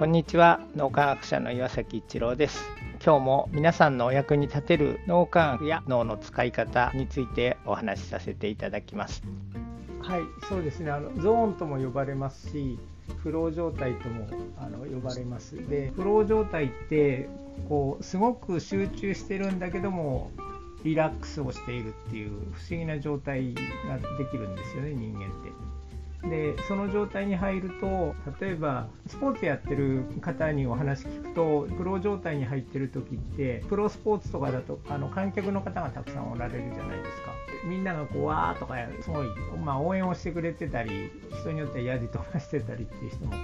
こんにちは。脳科学者の岩崎一郎です。今日も皆さんのお役に立てる脳科学や脳の使い方についてお話しさせていただきます。はいそうですね。あのゾーンとも呼ばれますしフロー状態ともあの呼ばれます。でフロー状態ってこうすごく集中してるんだけどもリラックスをしているっていう不思議な状態ができるんですよね人間って。その状態に入ると例えばスポーツやってる方にお話聞くとプロ状態に入ってる時ってプロスポーツとかだとあの観客の方がたくさんおられるじゃないですか。みんながこうわーとかすごい、まあ、応援をしてくれてたり人によってはやじ飛ばしてたりっていう人も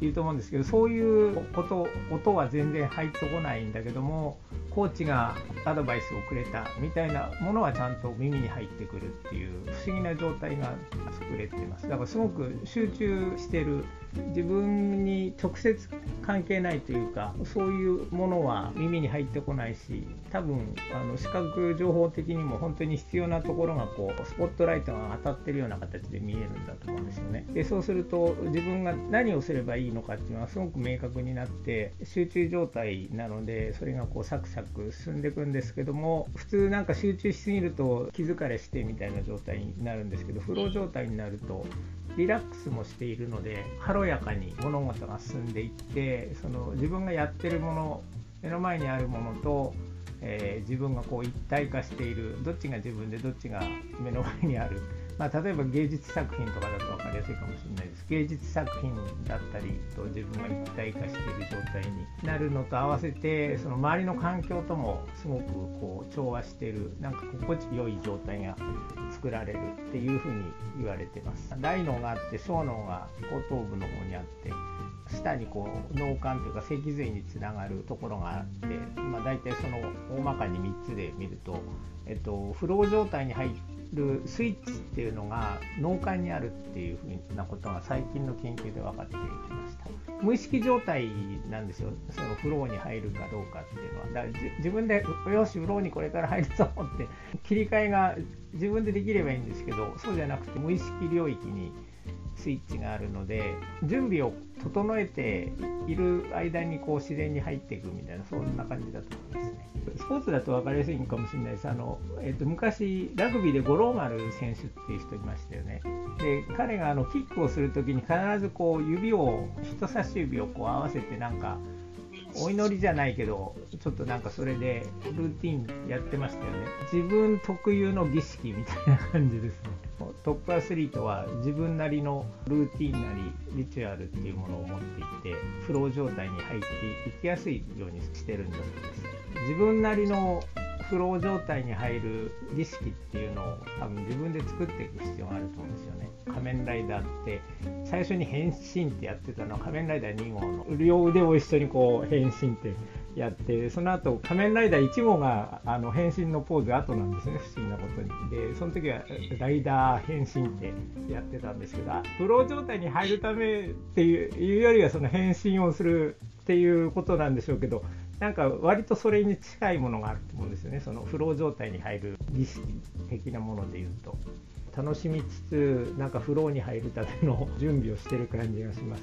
いると思うんですけどそういうこと音は全然入ってこないんだけどもコーチがアドバイスをくれた。みたいなものはちゃんと耳に入ってくるっていう不思議な状態が作れてます。だからすごく集中してる自分に直接関係ないというかそういうものは耳に入ってこないし多分あの視覚情報的にも本当に必要なところがこうスポットライトが当たってるような形で見えるんだと思うんですよね。でそうすると自分が何をすればいいのかっていうのはすごく明確になって集中状態なのでそれがこうサクサクく進んでいくんですけども普通なんか集中しすぎると気疲れしてみたいな状態になるんですけどフロー状態になるとリラックスもしているので軽やかに物事が進んでいってその自分がやってるもの目の前にあるものと、えー、自分がこう一体化しているどっちが自分でどっちが目の前にあるまあ、例えば芸術作品とかだと分かりやすいかもしれないです。芸術作品だったりと自分が一体化している状態になるのと合わせてその周りの環境ともすごくこう調和してるなんか心地よい状態が作られるっていうふうに言われてます。大脳があって小脳が後頭部の方にあって下にこう脳幹というか脊髄につながるところがあって、まあ、大体その大まかに3つで見ると、えっと、フロー状態に入ってるスイッチっていうのが脳幹にあるっていうふうなことが最近の研究で分かってきました。無意識状態なんですよ。そのフローに入るかどうかっていうのは。だから自分でよしフローにこれから入るぞって切り替えが自分でできればいいんですけどそうじゃなくて無意識領域にスイッチがあるので準備を整えている間にこう自然に入っていくみたいなそんな感じだと思いますね。スポーツだと分かりやすいかもしれないです。あのえーと、昔ラグビーで五郎丸選手っていう人いましたよね。で彼があのキックをする時に必ずこう指を人差し指をこう合わせてなんかお祈りじゃないけどちょっとなんかそれでルーティンやってましたよね自分特有の儀式みたいな感じですねトップアスリートは自分なりのルーティンなりリチュアルっていうものを持っていてフロー状態に入っていきやすいようにしてるんだそうです自分なりのフロー状態に入る儀式っていうのを多分自分で作っていく必要があると思うんですよね。仮面ライダーって最初に変身ってやってたのは仮面ライダー2号の両腕を一緒にこう変身ってやってその後仮面ライダー1号があの変身のポーズ後なんですね不思議なことに。でその時はライダー変身ってやってたんですけどフロー状態に入るためっていうよりはその変身をするっていうことなんでしょうけどなんか割とそれに近いものがあると思うんですよね。そのフロー状態に入る儀式的なものでいうと。楽しみつつなんかフローに入るための準備をしてる感じがします。